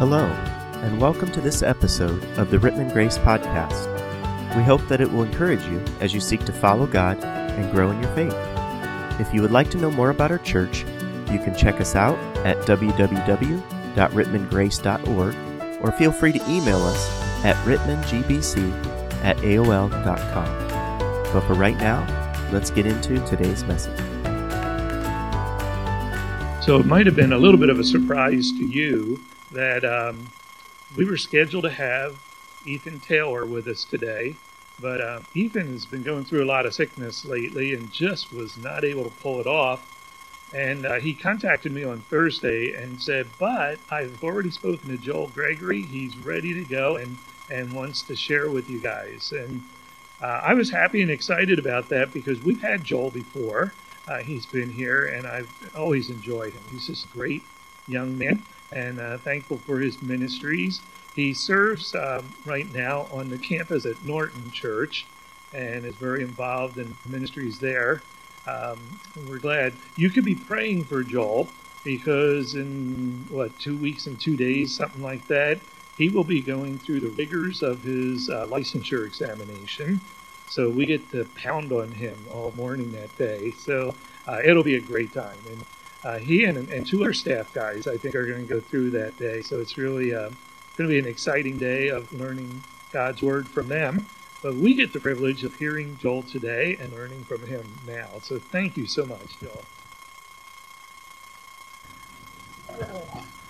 Hello, and welcome to this episode of the Rittman Grace Podcast. We hope that it will encourage you as you seek to follow God and grow in your faith. If you would like to know more about our church, you can check us out at www.rittmangrace.org or feel free to email us at rittmangbc at aol.com. But for right now, let's get into today's message. So it might have been a little bit of a surprise to you that um, we were scheduled to have Ethan Taylor with us today, but uh, Ethan has been going through a lot of sickness lately and just was not able to pull it off. And uh, he contacted me on Thursday and said, But I've already spoken to Joel Gregory. He's ready to go and, and wants to share with you guys. And uh, I was happy and excited about that because we've had Joel before. Uh, he's been here and I've always enjoyed him. He's just a great young man and uh, thankful for his ministries. He serves um, right now on the campus at Norton Church and is very involved in ministries there. Um, we're glad you could be praying for Joel because in what two weeks and two days, something like that, he will be going through the rigors of his uh, licensure examination. So we get to pound on him all morning that day. So uh, it'll be a great time. And uh, he and, and two other staff guys, I think, are going to go through that day. So it's really uh, going to be an exciting day of learning God's word from them. But we get the privilege of hearing Joel today and learning from him now. So thank you so much, Joel.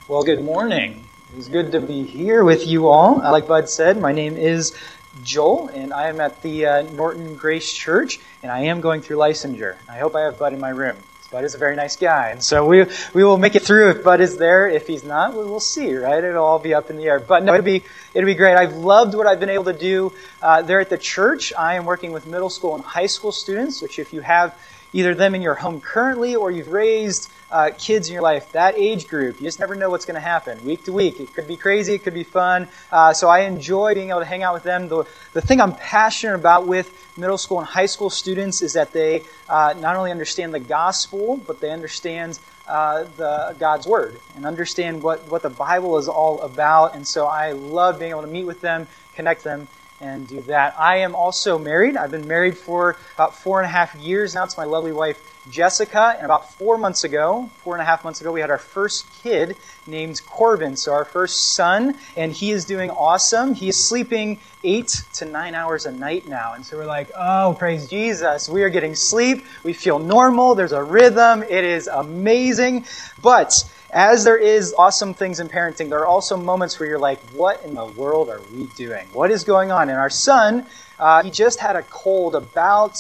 Well, good morning. It's good to be here with you all. Like Bud said, my name is Joel, and I am at the uh, Norton Grace Church, and I am going through licensure. I hope I have Bud in my room. Bud is a very nice guy, and so we we will make it through if Bud is there. If he's not, we will see. Right? It'll all be up in the air. But no, it'll be it'll be great. I've loved what I've been able to do uh, there at the church. I am working with middle school and high school students, which if you have either them in your home currently or you've raised uh, kids in your life, that age group, you just never know what's going to happen week to week. It could be crazy, it could be fun. Uh, so I enjoy being able to hang out with them. The, the thing I'm passionate about with middle school and high school students is that they uh, not only understand the gospel, but they understand uh, the God's word and understand what, what the Bible is all about. And so I love being able to meet with them, connect them, and do that. I am also married. I've been married for about four and a half years now. It's my lovely wife, Jessica. And about four months ago, four and a half months ago, we had our first kid named Corbin. So our first son, and he is doing awesome. He is sleeping eight to nine hours a night now. And so we're like, oh, praise Jesus. We are getting sleep. We feel normal. There's a rhythm. It is amazing. But as there is awesome things in parenting, there are also moments where you're like, what in the world are we doing? What is going on? And our son, uh, he just had a cold about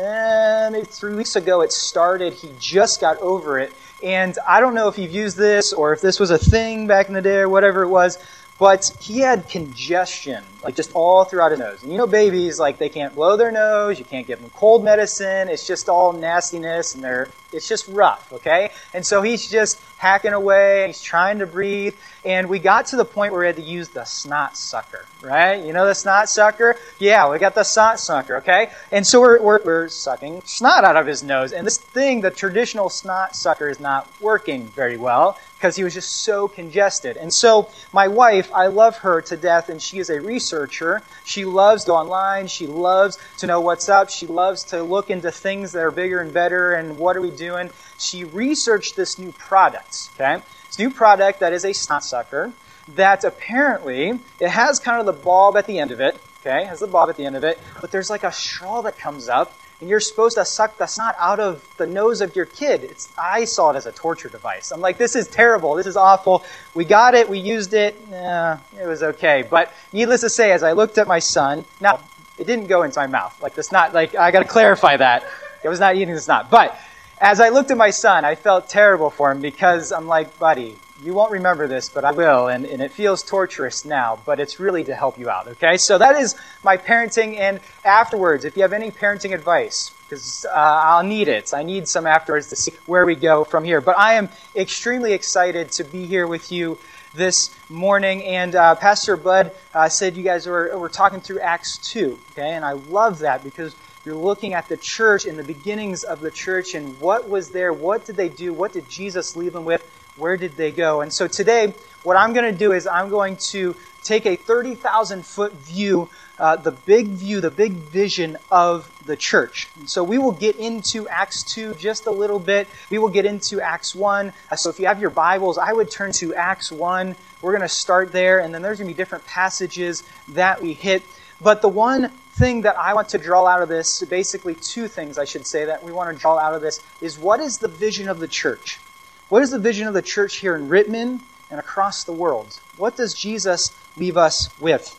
uh, maybe three weeks ago. It started. He just got over it. And I don't know if you've used this or if this was a thing back in the day or whatever it was, but he had congestion, like just all throughout his nose. And you know, babies, like they can't blow their nose, you can't give them cold medicine. It's just all nastiness and they're, it's just rough, okay? And so he's just hacking away, he's trying to breathe. And we got to the point where we had to use the snot sucker, right? You know the snot sucker? Yeah, we got the snot sucker, okay? And so we're, we're, we're sucking snot out of his nose. And this thing, the traditional snot sucker, is not working very well because he was just so congested. And so my wife, I love her to death, and she is a researcher. She loves to go online. She loves to know what's up. She loves to look into things that are bigger and better and what are we doing. She researched this new product, okay? This new product that is a snot sucker that apparently it has kind of the bulb at the end of it, okay? It has the bulb at the end of it, but there's like a straw that comes up and you're supposed to suck the snot out of the nose of your kid. It's, I saw it as a torture device. I'm like, this is terrible. This is awful. We got it. We used it. Eh, it was okay. But needless to say, as I looked at my son, now, it didn't go into my mouth. Like, the snot, like, I gotta clarify that. I was not eating the snot. But, as I looked at my son, I felt terrible for him because I'm like, buddy, you won't remember this, but I will, and, and it feels torturous now, but it's really to help you out, okay? So that is my parenting, and afterwards, if you have any parenting advice, because uh, I'll need it. I need some afterwards to see where we go from here. But I am extremely excited to be here with you this morning. And uh, Pastor Bud uh, said you guys were, were talking through Acts 2, okay? And I love that because you're looking at the church and the beginnings of the church and what was there, what did they do, what did Jesus leave them with, where did they go? And so today, what I'm going to do is I'm going to take a 30,000 foot view, uh, the big view, the big vision of the church. And so we will get into Acts 2 just a little bit. We will get into Acts 1. Uh, so if you have your Bibles, I would turn to Acts 1. We're going to start there, and then there's going to be different passages that we hit. But the one thing that I want to draw out of this, basically two things I should say that we want to draw out of this, is what is the vision of the church? What is the vision of the church here in Rittman and across the world? What does Jesus leave us with?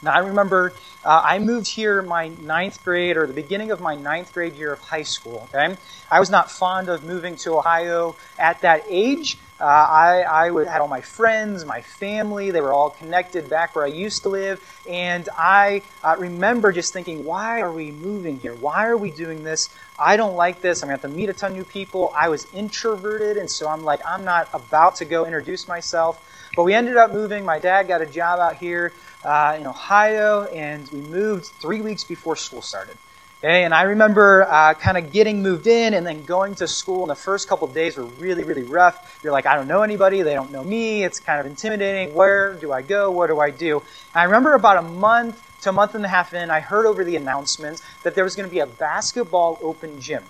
Now, I remember uh, I moved here my ninth grade or the beginning of my ninth grade year of high school. Okay, I was not fond of moving to Ohio at that age. Uh, I, I had all my friends, my family, they were all connected back where I used to live. And I uh, remember just thinking, why are we moving here? Why are we doing this? I don't like this. I'm going to have to meet a ton of new people. I was introverted, and so I'm like, I'm not about to go introduce myself. But we ended up moving. My dad got a job out here uh, in Ohio, and we moved three weeks before school started. Okay, and I remember uh, kind of getting moved in and then going to school. And the first couple days were really, really rough. You're like, I don't know anybody. They don't know me. It's kind of intimidating. Where do I go? What do I do? And I remember about a month to a month and a half in, I heard over the announcements that there was going to be a basketball open gym.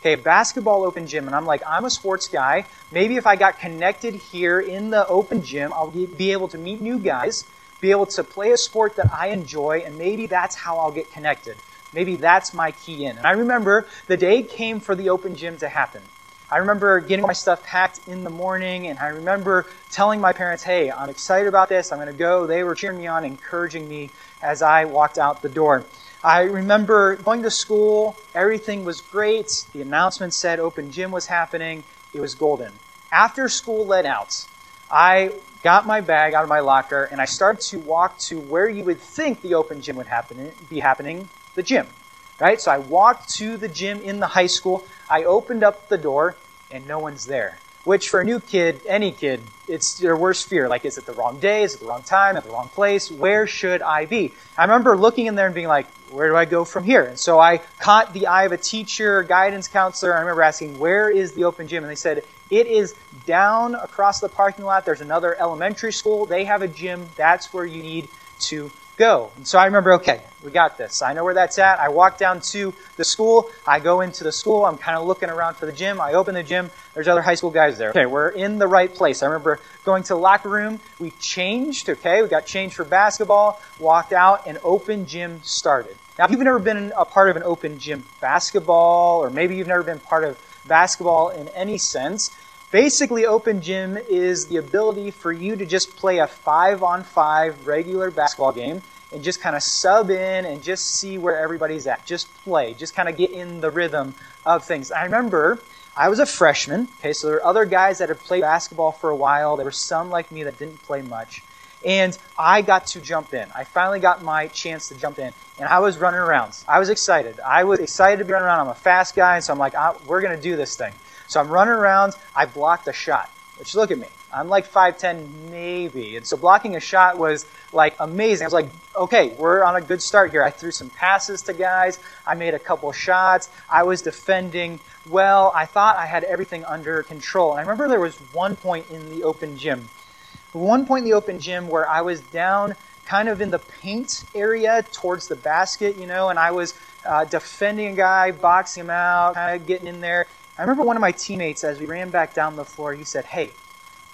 Okay, basketball open gym. And I'm like, I'm a sports guy. Maybe if I got connected here in the open gym, I'll be able to meet new guys, be able to play a sport that I enjoy, and maybe that's how I'll get connected. Maybe that's my key in. And I remember the day came for the open gym to happen. I remember getting my stuff packed in the morning, and I remember telling my parents, hey, I'm excited about this. I'm going to go. They were cheering me on, encouraging me as I walked out the door. I remember going to school. Everything was great. The announcement said open gym was happening. It was golden. After school let out, I got my bag out of my locker and I started to walk to where you would think the open gym would happen, be happening, the gym. Right? So I walked to the gym in the high school. I opened up the door and no one's there. Which for a new kid, any kid, it's their worst fear. Like, is it the wrong day? Is it the wrong time? At the wrong place? Where should I be? I remember looking in there and being like, where do I go from here? And so I caught the eye of a teacher, guidance counselor. I remember asking, where is the open gym? And they said, it is down across the parking lot. There's another elementary school. They have a gym. That's where you need to go. And so I remember, okay, we got this. I know where that's at. I walk down to the school. I go into the school. I'm kind of looking around for the gym. I open the gym. There's other high school guys there. Okay, we're in the right place. I remember going to the locker room. We changed, okay? We got changed for basketball, walked out, and open gym started. Now, if you've never been a part of an open gym basketball, or maybe you've never been part of basketball in any sense, Basically, open gym is the ability for you to just play a five on five regular basketball game and just kind of sub in and just see where everybody's at. Just play. Just kind of get in the rhythm of things. I remember I was a freshman. Okay, so there were other guys that had played basketball for a while. There were some like me that didn't play much. And I got to jump in. I finally got my chance to jump in. And I was running around. I was excited. I was excited to be running around. I'm a fast guy, so I'm like, ah, we're going to do this thing. So I'm running around. I blocked a shot. Which look at me. I'm like 5'10 maybe. And so blocking a shot was like amazing. I was like, okay, we're on a good start here. I threw some passes to guys. I made a couple shots. I was defending well. I thought I had everything under control. And I remember there was one point in the open gym. One point in the open gym where I was down kind of in the paint area towards the basket, you know, and I was uh, defending a guy, boxing him out, kind of getting in there. I remember one of my teammates, as we ran back down the floor, he said, Hey,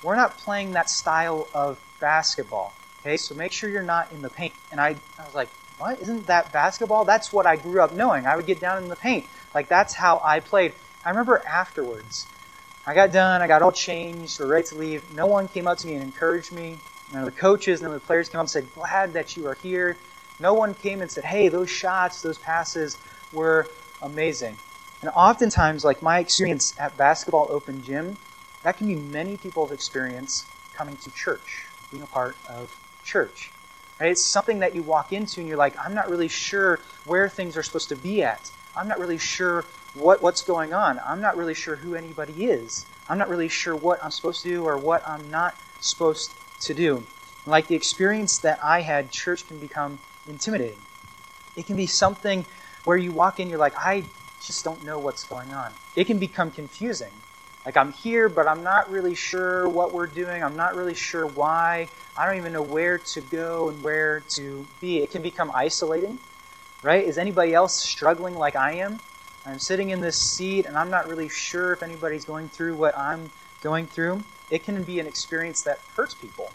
we're not playing that style of basketball. Okay, so make sure you're not in the paint. And I, I was like, What? Isn't that basketball? That's what I grew up knowing. I would get down in the paint. Like, that's how I played. I remember afterwards, I got done, I got all changed, we're ready to leave. No one came up to me and encouraged me. None of the coaches, none of the players came up and said, Glad that you are here. No one came and said, Hey, those shots, those passes were amazing. And oftentimes, like my experience at Basketball Open Gym, that can be many people's experience coming to church, being a part of church. Right? It's something that you walk into and you're like, I'm not really sure where things are supposed to be at. I'm not really sure what, what's going on. I'm not really sure who anybody is. I'm not really sure what I'm supposed to do or what I'm not supposed to do. Like the experience that I had, church can become intimidating. It can be something where you walk in, you're like, I just don't know what's going on. It can become confusing. Like, I'm here, but I'm not really sure what we're doing. I'm not really sure why. I don't even know where to go and where to be. It can become isolating, right? Is anybody else struggling like I am? I'm sitting in this seat and I'm not really sure if anybody's going through what I'm going through. It can be an experience that hurts people,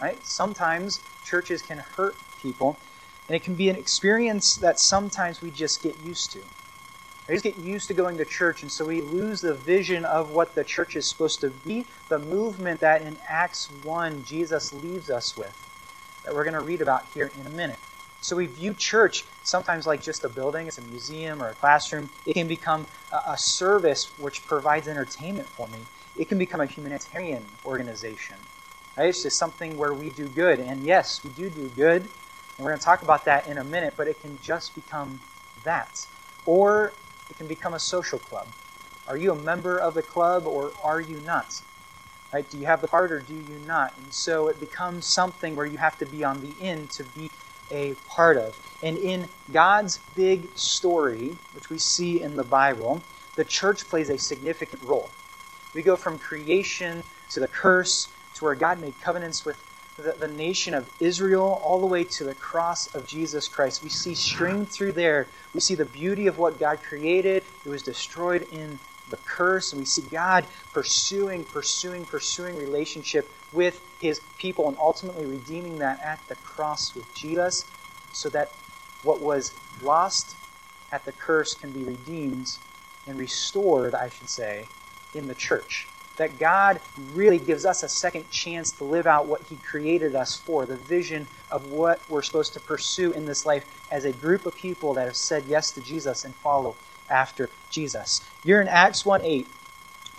right? Sometimes churches can hurt people, and it can be an experience that sometimes we just get used to. We just get used to going to church, and so we lose the vision of what the church is supposed to be, the movement that in Acts 1 Jesus leaves us with, that we're going to read about here in a minute. So we view church sometimes like just a building, it's a museum or a classroom. It can become a, a service which provides entertainment for me. It can become a humanitarian organization. Right? It's just something where we do good. And yes, we do do good. And we're going to talk about that in a minute, but it can just become that. Or it can become a social club. Are you a member of the club or are you not? Right? Do you have the card or do you not? And so it becomes something where you have to be on the in to be a part of. And in God's big story, which we see in the Bible, the church plays a significant role. We go from creation to the curse to where God made covenants with the, the, nation of Israel all the way to the cross of Jesus Christ. We see stringed through there, we see the beauty of what God created. It was destroyed in the curse, and we see God pursuing, pursuing, pursuing relationship with his people and ultimately redeeming that at the cross with Jesus so that what was lost at the curse can be redeemed and restored, I should say, in the church. That God really gives us a second chance to live out what He created us for, the vision of what we're supposed to pursue in this life as a group of people that have said yes to Jesus and follow after Jesus. You're in Acts 1 8.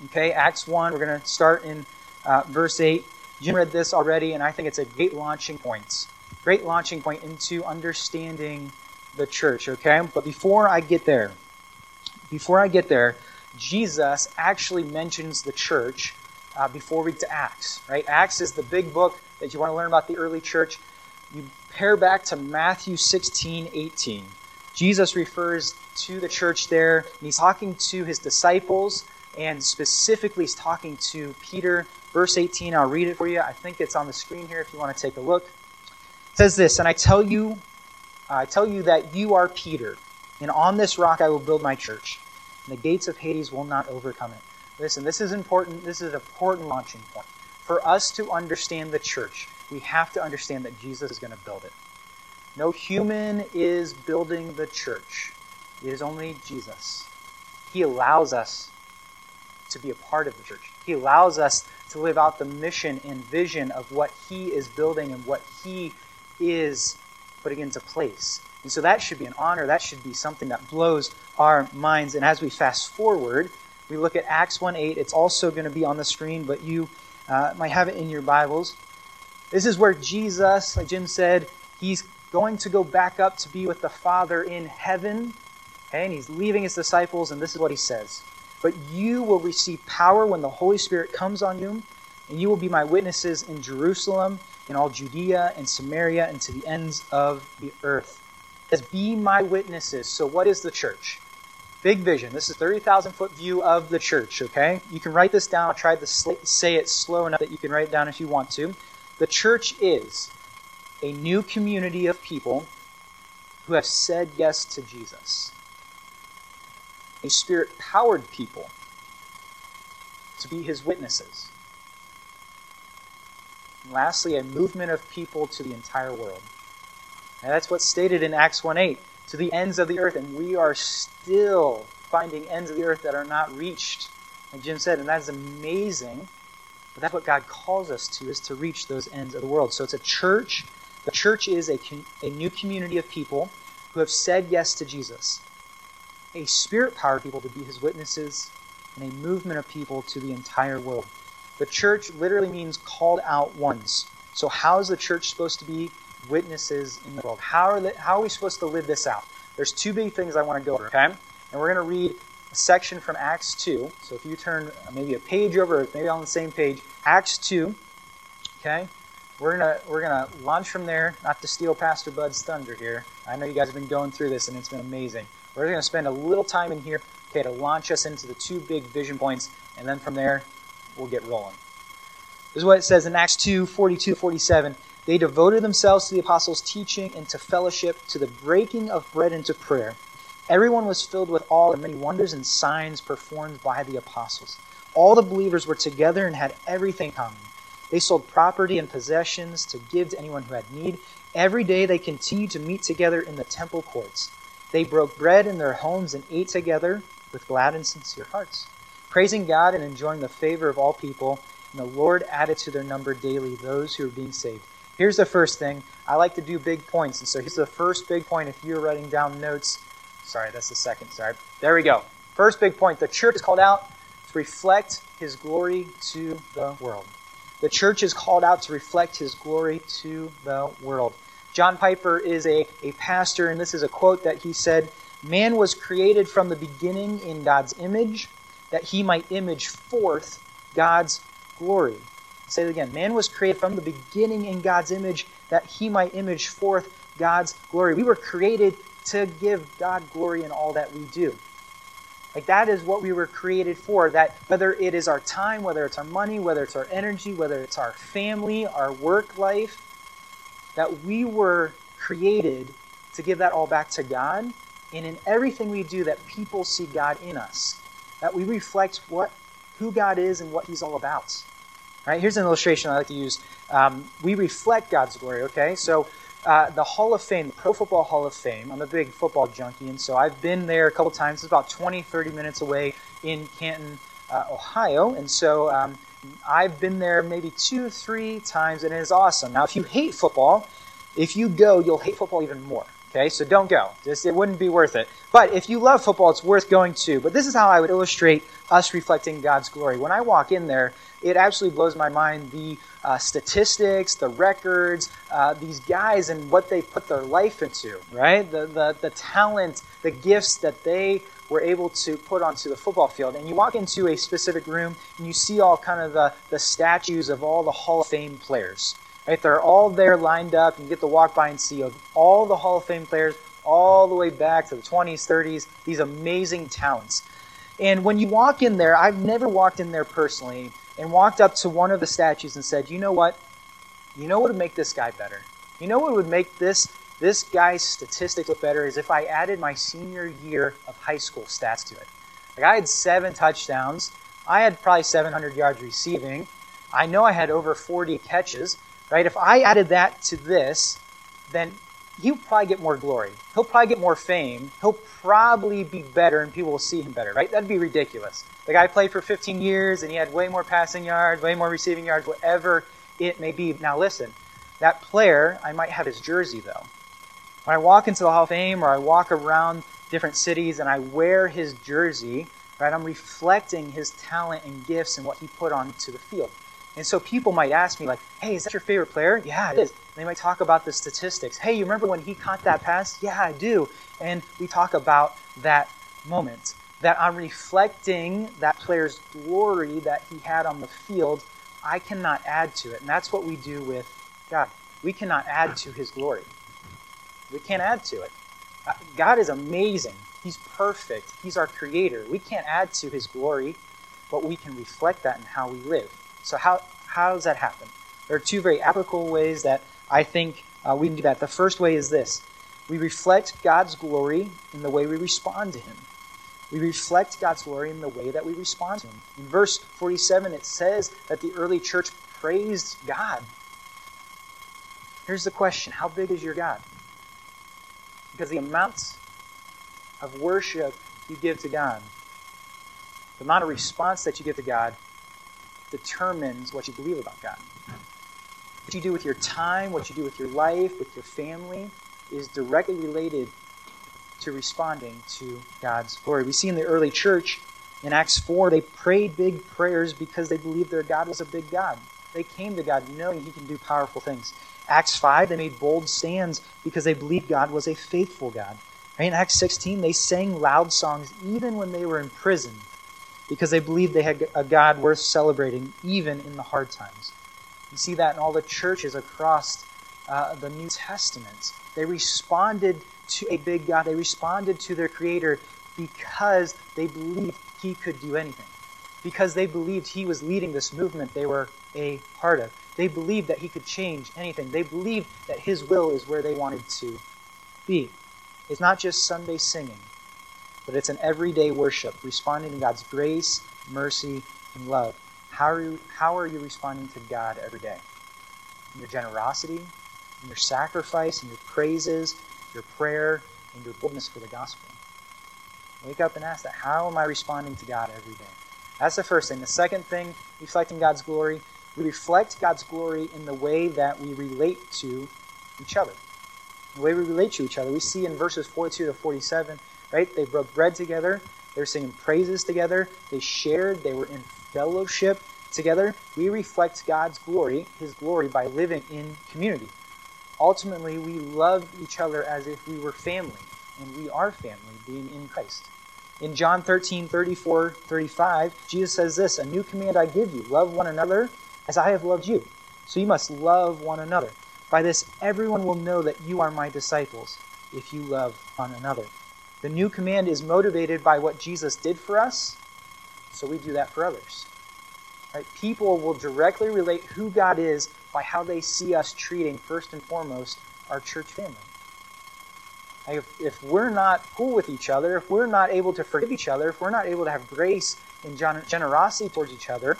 Okay, Acts 1, we're going to start in uh, verse 8. Jim read this already, and I think it's a great launching point. Great launching point into understanding the church, okay? But before I get there, before I get there, Jesus actually mentions the church uh, before we get to Acts, right? Acts is the big book that you want to learn about the early church. You pair back to Matthew 16, 18. Jesus refers to the church there, and he's talking to his disciples, and specifically he's talking to Peter verse 18. I'll read it for you. I think it's on the screen here if you want to take a look. It says this, and I tell you, I tell you that you are Peter, and on this rock I will build my church, and the gates of Hades will not overcome it. Listen, this is important. This is an important launching point. For us to understand the church, we have to understand that Jesus is going to build it. No human is building the church. It is only Jesus. He allows us to be a part of the church. He allows us to live out the mission and vision of what He is building and what He is putting into place. And so that should be an honor. That should be something that blows our minds. And as we fast forward, we look at Acts 1 8. It's also going to be on the screen, but you uh, might have it in your Bibles. This is where Jesus, like Jim said, he's going to go back up to be with the Father in heaven. Okay? And he's leaving his disciples, and this is what he says but you will receive power when the Holy Spirit comes on you, and you will be my witnesses in Jerusalem, in all Judea and Samaria, and to the ends of the earth. As be my witnesses. So, what is the church? Big vision. This is 30,000 foot view of the church, okay? You can write this down. I'll try to say it slow enough that you can write it down if you want to. The church is a new community of people who have said yes to Jesus a spirit powered people to be his witnesses. And lastly, a movement of people to the entire world. And that's what's stated in Acts 1 8, to the ends of the earth. And we are still finding ends of the earth that are not reached, like Jim said, and that is amazing. But that's what God calls us to, is to reach those ends of the world. So it's a church. The church is a, a new community of people who have said yes to Jesus a spirit powered people to be his witnesses, and a movement of people to the entire world. The church literally means called out ones. So, how is the church supposed to be witnesses in the world? How are, the, how are we supposed to live this out? There's two big things I want to go over, okay? And we're going to read a section from Acts 2. So, if you turn maybe a page over, maybe on the same page, Acts 2, okay? We're gonna we're gonna launch from there. Not to steal Pastor Bud's thunder here. I know you guys have been going through this, and it's been amazing. We're going to spend a little time in here, okay, to launch us into the two big vision points, And then from there, we'll get rolling. This is what it says in Acts 2 42 47. They devoted themselves to the apostles' teaching and to fellowship, to the breaking of bread and to prayer. Everyone was filled with awe and many wonders and signs performed by the apostles. All the believers were together and had everything common. They sold property and possessions to give to anyone who had need. Every day they continued to meet together in the temple courts. They broke bread in their homes and ate together with glad and sincere hearts, praising God and enjoying the favor of all people. And the Lord added to their number daily those who were being saved. Here's the first thing. I like to do big points. And so here's the first big point if you're writing down notes. Sorry, that's the second. Sorry. There we go. First big point. The church is called out to reflect his glory to the world. The church is called out to reflect his glory to the world. John Piper is a, a pastor, and this is a quote that he said Man was created from the beginning in God's image, that he might image forth God's glory. Say it again. Man was created from the beginning in God's image, that he might image forth God's glory. We were created to give God glory in all that we do. Like that is what we were created for. That whether it is our time, whether it's our money, whether it's our energy, whether it's our family, our work life, that we were created to give that all back to God. And in everything we do, that people see God in us. That we reflect what who God is and what He's all about. Right, here's an illustration I like to use. Um, we reflect God's glory, okay? So uh, the Hall of Fame, the Pro Football Hall of Fame. I'm a big football junkie, and so I've been there a couple times. It's about 20, 30 minutes away in Canton, uh, Ohio, and so um, I've been there maybe two, three times, and it is awesome. Now, if you hate football, if you go, you'll hate football even more. Okay, so don't go. It wouldn't be worth it. But if you love football, it's worth going to. But this is how I would illustrate us reflecting God's glory. When I walk in there, it absolutely blows my mind the uh, statistics, the records, uh, these guys and what they put their life into, right? The, the, the talent, the gifts that they were able to put onto the football field. And you walk into a specific room and you see all kind of the, the statues of all the Hall of Fame players. They're all there lined up. And you get to walk by and see all the Hall of Fame players all the way back to the 20s, 30s, these amazing talents. And when you walk in there, I've never walked in there personally, and walked up to one of the statues and said, You know what? You know what would make this guy better? You know what would make this this guy's statistics look better is if I added my senior year of high school stats to it. Like I had seven touchdowns. I had probably 700 yards receiving. I know I had over 40 catches, right? If I added that to this, then he'll probably get more glory. He'll probably get more fame. He'll probably be better and people will see him better, right? That'd be ridiculous. The guy played for 15 years and he had way more passing yards, way more receiving yards, whatever it may be. Now listen, that player, I might have his jersey though. When I walk into the Hall of Fame or I walk around different cities and I wear his jersey, right, I'm reflecting his talent and gifts and what he put onto the field. And so people might ask me, like, hey, is that your favorite player? Yeah, it is. They might talk about the statistics. Hey, you remember when he caught that pass? Yeah, I do. And we talk about that moment. That I'm reflecting that player's glory that he had on the field. I cannot add to it. And that's what we do with God. We cannot add to his glory. We can't add to it. Uh, God is amazing. He's perfect. He's our creator. We can't add to his glory, but we can reflect that in how we live. So how, how does that happen? There are two very applicable ways that I think uh, we can do that. The first way is this we reflect God's glory in the way we respond to Him. We reflect God's glory in the way that we respond to Him. In verse 47, it says that the early church praised God. Here's the question How big is your God? Because the amount of worship you give to God, the amount of response that you give to God, determines what you believe about God. What you do with your time, what you do with your life, with your family, is directly related to responding to God's glory. We see in the early church in Acts 4, they prayed big prayers because they believed their God was a big God. They came to God knowing He can do powerful things. Acts 5, they made bold stands because they believed God was a faithful God. Right? In Acts 16, they sang loud songs even when they were in prison because they believed they had a God worth celebrating even in the hard times. You see that in all the churches across uh, the New Testament. They responded to a big God, they responded to their Creator because they believed He could do anything. because they believed he was leading this movement they were a part of. They believed that he could change anything. They believed that his will is where they wanted to be. It's not just Sunday singing, but it's an everyday worship, responding to God's grace, mercy, and love. How are you, how are you responding to God every day? In your generosity, in your sacrifice, in your praises, your prayer, and your boldness for the gospel. Wake up and ask that. How am I responding to God every day? That's the first thing. The second thing, reflecting God's glory, we reflect God's glory in the way that we relate to each other. The way we relate to each other. We see in verses 42 to 47, right? They broke bread together. They were singing praises together. They shared. They were in fellowship together. We reflect God's glory, His glory, by living in community. Ultimately, we love each other as if we were family, and we are family, being in Christ. In John 13, 34, 35, Jesus says this A new command I give you love one another as I have loved you. So you must love one another. By this, everyone will know that you are my disciples, if you love one another. The new command is motivated by what Jesus did for us, so we do that for others. Right? People will directly relate who God is by how they see us treating, first and foremost, our church family. If, if we're not cool with each other, if we're not able to forgive each other, if we're not able to have grace and generosity towards each other,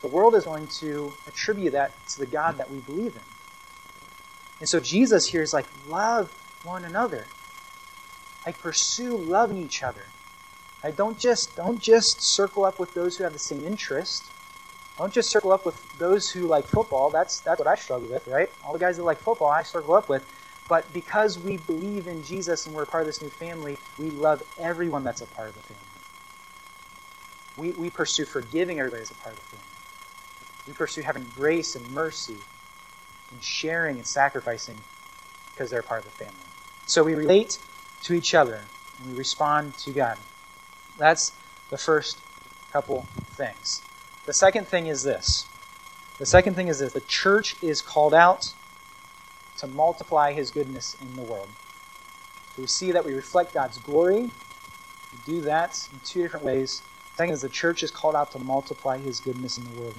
the world is going to attribute that to the God that we believe in. And so Jesus here is like, love one another. Like pursue loving each other. Right? Don't just don't just circle up with those who have the same interest. I don't just circle up with those who like football. That's that's what I struggle with, right? All the guys that like football, I circle up with. But because we believe in Jesus and we're part of this new family, we love everyone that's a part of the family. We, we pursue forgiving everybody as a part of the family. We pursue having grace and mercy and sharing and sacrificing because they're part of the family. So we relate to each other and we respond to God. That's the first couple things. The second thing is this. The second thing is this the church is called out to multiply his goodness in the world. So we see that we reflect God's glory. We do that in two different ways. Second is the church is called out to multiply his goodness in the world.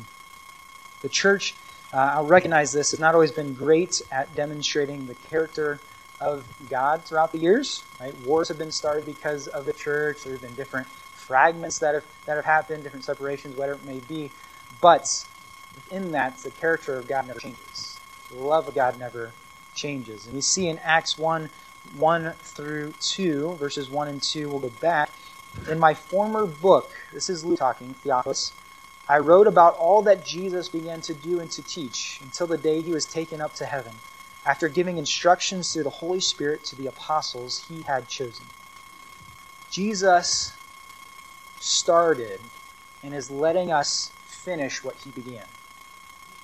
The church, uh, I'll recognize this, has not always been great at demonstrating the character of God throughout the years. Right? Wars have been started because of the church. There have been different fragments that have that have happened, different separations, whatever it may be. But in that, the character of God never changes. The love of God never changes. And we see in Acts 1 1 through 2, verses 1 and 2, we'll go back. In my former book, this is Luke talking, Theophilus, I wrote about all that Jesus began to do and to teach until the day he was taken up to heaven, after giving instructions through the Holy Spirit to the apostles he had chosen. Jesus started and is letting us finish what he began.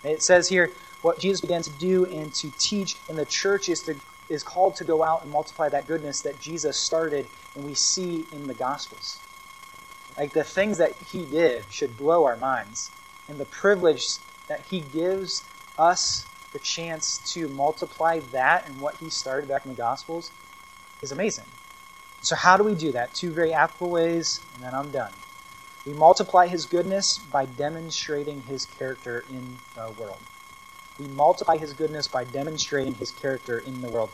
It says here, what Jesus began to do and to teach in the church is to is called to go out and multiply that goodness that Jesus started and we see in the Gospels. Like the things that he did should blow our minds. And the privilege that he gives us the chance to multiply that and what he started back in the Gospels is amazing. So, how do we do that? Two very applicable ways, and then I'm done. We multiply his goodness by demonstrating his character in the world. We multiply his goodness by demonstrating his character in the world.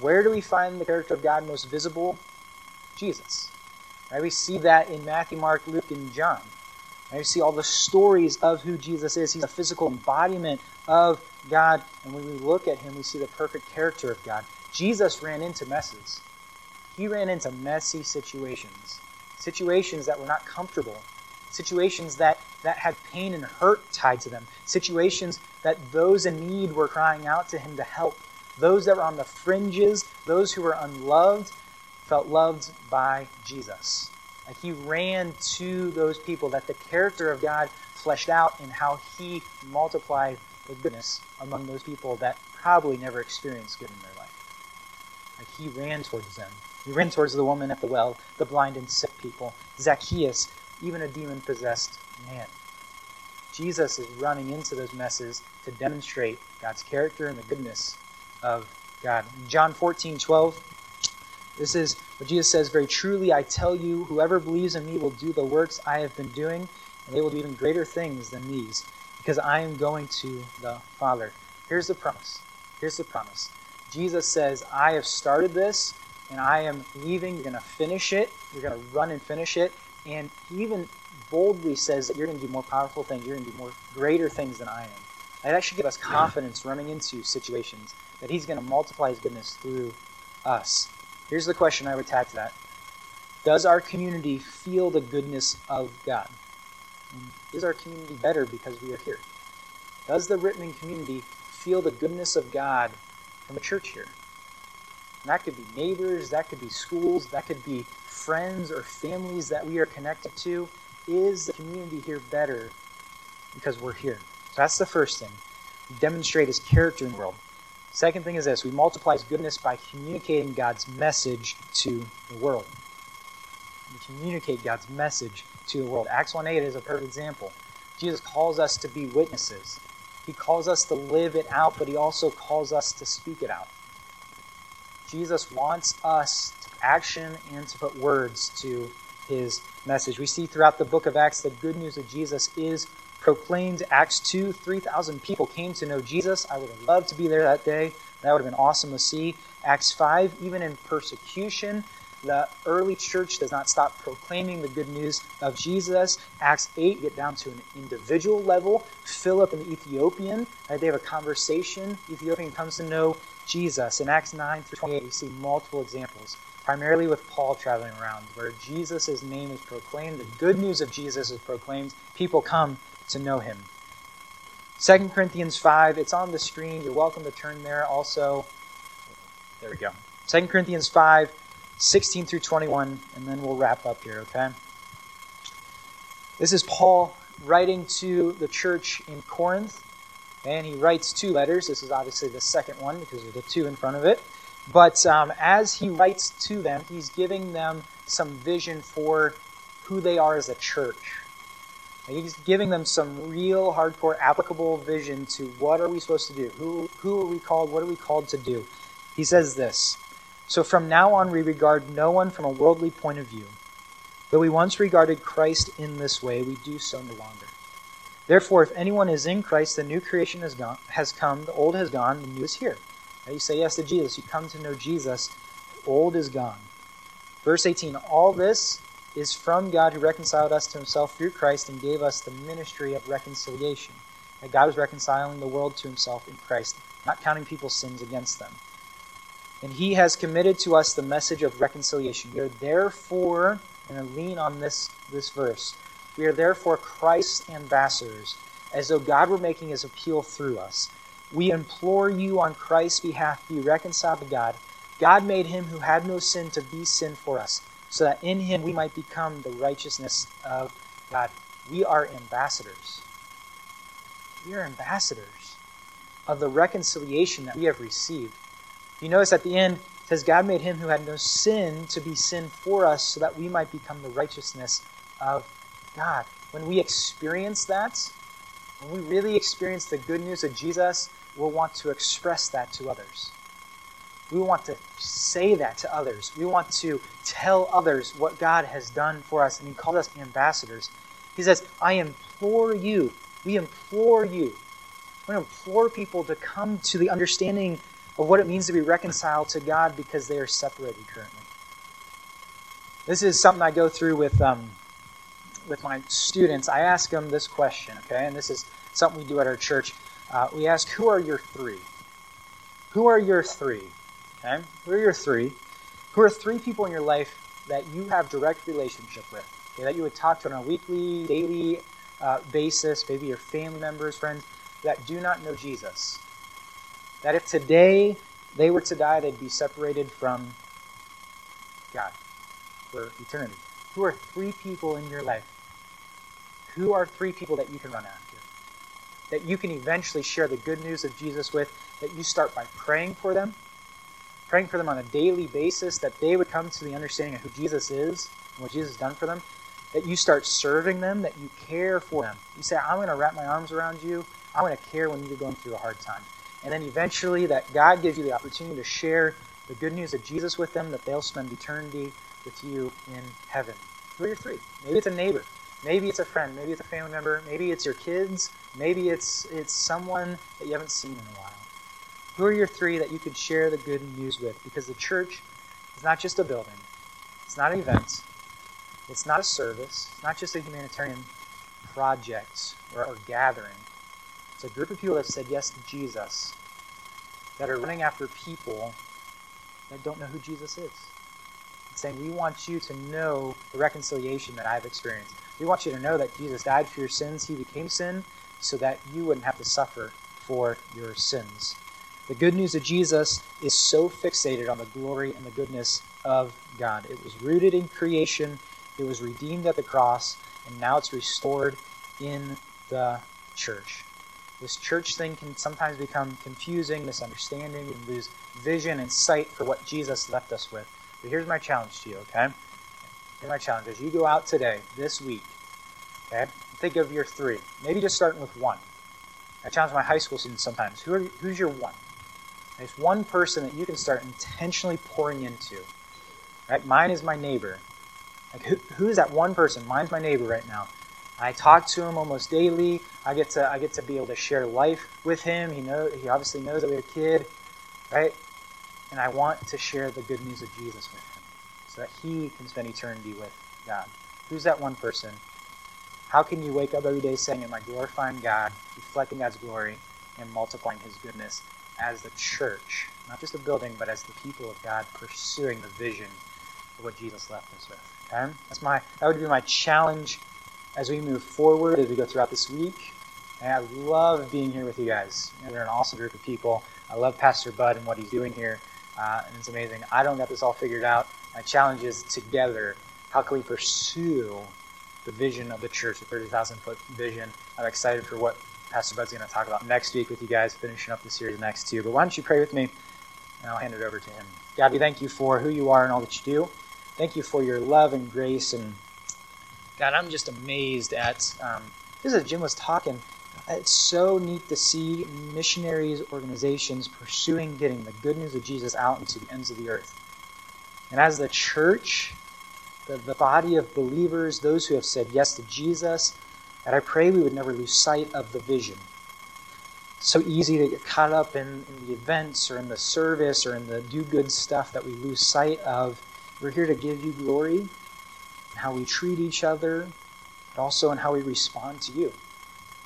Where do we find the character of God most visible? Jesus. Right? We see that in Matthew, Mark, Luke, and John. Right? We see all the stories of who Jesus is. He's a physical embodiment of God. And when we look at him, we see the perfect character of God. Jesus ran into messes. He ran into messy situations, situations that were not comfortable, situations that, that had pain and hurt tied to them, situations that those in need were crying out to him to help. Those that were on the fringes, those who were unloved, felt loved by Jesus. Like he ran to those people that the character of God fleshed out in how he multiplied goodness among those people that probably never experienced good in their life. Like he ran towards them. He ran towards the woman at the well, the blind and sick people, Zacchaeus, even a demon possessed man. Jesus is running into those messes to demonstrate God's character and the goodness of God. In John 14, 12, This is what Jesus says very truly I tell you, whoever believes in me will do the works I have been doing, and they will do even greater things than these, because I am going to the Father. Here's the promise. Here's the promise. Jesus says, I have started this, and I am leaving. You're going to finish it. You're going to run and finish it. And he even boldly says that you're going to do more powerful things. You're going to do more greater things than I am. And that should give us confidence running into situations that he's going to multiply his goodness through us. Here's the question I would tack to that. Does our community feel the goodness of God? Is our community better because we are here? Does the Rittman community feel the goodness of God from a church here? And that could be neighbors, that could be schools, that could be friends or families that we are connected to. Is the community here better because we're here? So that's the first thing. We demonstrate his character in the world. Second thing is this we multiply his goodness by communicating God's message to the world. We communicate God's message to the world. Acts 1 8 is a perfect example. Jesus calls us to be witnesses. He calls us to live it out, but he also calls us to speak it out. Jesus wants us to action and to put words to his message. We see throughout the book of Acts the good news of Jesus is proclaimed. Acts 2, 3,000 people came to know Jesus. I would have loved to be there that day. That would have been awesome to see. Acts 5, even in persecution, the early church does not stop proclaiming the good news of Jesus. Acts 8, get down to an individual level. Philip and the Ethiopian, right, they have a conversation. Ethiopian comes to know Jesus. In Acts 9 through 28, we see multiple examples, primarily with Paul traveling around, where Jesus' name is proclaimed, the good news of Jesus is proclaimed. People come to know him. 2 Corinthians 5, it's on the screen. You're welcome to turn there also. There we go. 2 Corinthians 5, 16 through 21, and then we'll wrap up here, okay? This is Paul writing to the church in Corinth, and he writes two letters. This is obviously the second one because of the two in front of it. But um, as he writes to them, he's giving them some vision for who they are as a church. He's giving them some real hardcore applicable vision to what are we supposed to do? Who, who are we called? What are we called to do? He says this so from now on, we regard no one from a worldly point of view. Though we once regarded Christ in this way, we do so no longer. Therefore, if anyone is in Christ, the new creation has, gone, has come, the old has gone, the new is here. Now you say yes to Jesus, you come to know Jesus, the old is gone. Verse 18 All this is from God who reconciled us to himself through Christ and gave us the ministry of reconciliation. That God was reconciling the world to himself in Christ, not counting people's sins against them. And he has committed to us the message of reconciliation. We are therefore, and I lean on this, this verse, we are therefore Christ's ambassadors, as though God were making his appeal through us. We implore you on Christ's behalf, to be reconciled to God. God made him who had no sin to be sin for us, so that in him we might become the righteousness of God. We are ambassadors. We are ambassadors of the reconciliation that we have received. You notice at the end, it says, God made him who had no sin to be sin for us so that we might become the righteousness of God. When we experience that, when we really experience the good news of Jesus, we'll want to express that to others. We want to say that to others. We want to tell others what God has done for us. And He calls us ambassadors. He says, I implore you, we implore you. We implore people to come to the understanding of what it means to be reconciled to God because they are separated currently. This is something I go through with um, with my students. I ask them this question, okay, and this is something we do at our church. Uh, we ask, "Who are your three? Who are your three? Okay, who are your three? Who are three people in your life that you have direct relationship with? Okay, that you would talk to on a weekly, daily uh, basis, maybe your family members, friends that do not know Jesus." That if today they were to die, they'd be separated from God for eternity. Who are three people in your life? Who are three people that you can run after? That you can eventually share the good news of Jesus with, that you start by praying for them, praying for them on a daily basis, that they would come to the understanding of who Jesus is and what Jesus has done for them, that you start serving them, that you care for them. You say, I'm going to wrap my arms around you. I'm going to care when you're going through a hard time and then eventually that God gives you the opportunity to share the good news of Jesus with them, that they'll spend eternity with you in heaven. Who are three? Maybe it's a neighbor. Maybe it's a friend. Maybe it's a family member. Maybe it's your kids. Maybe it's it's someone that you haven't seen in a while. Who are your three that you could share the good news with? Because the church is not just a building. It's not an event. It's not a service. It's not just a humanitarian project or, or gathering. It's a group of people that said yes to Jesus, that are running after people that don't know who Jesus is. And saying, We want you to know the reconciliation that I've experienced. We want you to know that Jesus died for your sins. He became sin so that you wouldn't have to suffer for your sins. The good news of Jesus is so fixated on the glory and the goodness of God. It was rooted in creation, it was redeemed at the cross, and now it's restored in the church. This church thing can sometimes become confusing, misunderstanding, and lose vision and sight for what Jesus left us with. But here's my challenge to you, okay? Here's my challenge. As you go out today, this week, okay, think of your three. Maybe just starting with one. I challenge my high school students sometimes. Who are, who's your one? There's one person that you can start intentionally pouring into. Right? Mine is my neighbor. Like who, who is that one person? Mine's my neighbor right now. I talk to him almost daily. I get to I get to be able to share life with him. He know he obviously knows that we're a kid, right? And I want to share the good news of Jesus with him, so that he can spend eternity with God. Who's that one person? How can you wake up every day saying, "Am I glorifying God, reflecting God's glory, and multiplying His goodness as the church, not just a building, but as the people of God pursuing the vision of what Jesus left us with?" Okay, that's my that would be my challenge as we move forward, as we go throughout this week. And I love being here with you guys. You know, they're an awesome group of people. I love Pastor Bud and what he's doing here, uh, and it's amazing. I don't got this all figured out. My challenge is together, how can we pursue the vision of the church, the 30,000 foot vision? I'm excited for what Pastor Bud's going to talk about next week with you guys, finishing up the series next two. But why don't you pray with me, and I'll hand it over to him. God, we thank you for who you are and all that you do. Thank you for your love and grace and God, I'm just amazed at um, just as Jim was talking. It's so neat to see missionaries, organizations pursuing getting the good news of Jesus out into the ends of the earth. And as the church, the, the body of believers, those who have said yes to Jesus, that I pray we would never lose sight of the vision. So easy to get caught up in, in the events or in the service or in the do good stuff that we lose sight of. We're here to give you glory how we treat each other, but also in how we respond to you.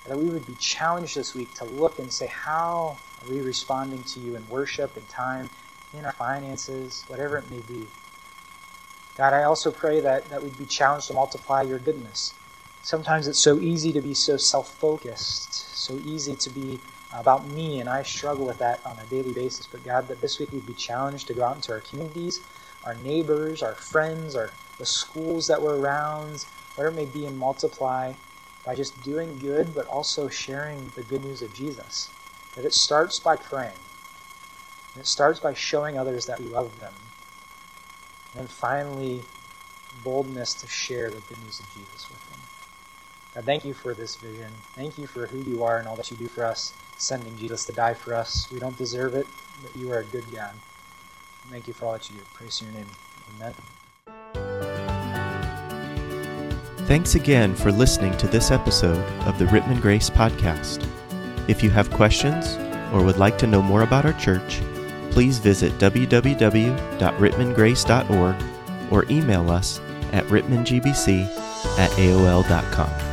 That we would be challenged this week to look and say, how are we responding to you in worship in time, in our finances, whatever it may be. God, I also pray that, that we'd be challenged to multiply your goodness. Sometimes it's so easy to be so self focused, so easy to be about me, and I struggle with that on a daily basis. But God, that this week we'd be challenged to go out into our communities, our neighbors, our friends, our the schools that we're around, whatever it may be, and multiply by just doing good, but also sharing the good news of Jesus. That it starts by praying. And it starts by showing others that we love them. And then finally, boldness to share the good news of Jesus with them. God, thank you for this vision. Thank you for who you are and all that you do for us, sending Jesus to die for us. We don't deserve it, but you are a good God. Thank you for all that you do. Praise your name. Amen. Thanks again for listening to this episode of the Rittman Grace Podcast. If you have questions or would like to know more about our church, please visit www.rittmangrace.org or email us at rittmangbc at aol.com.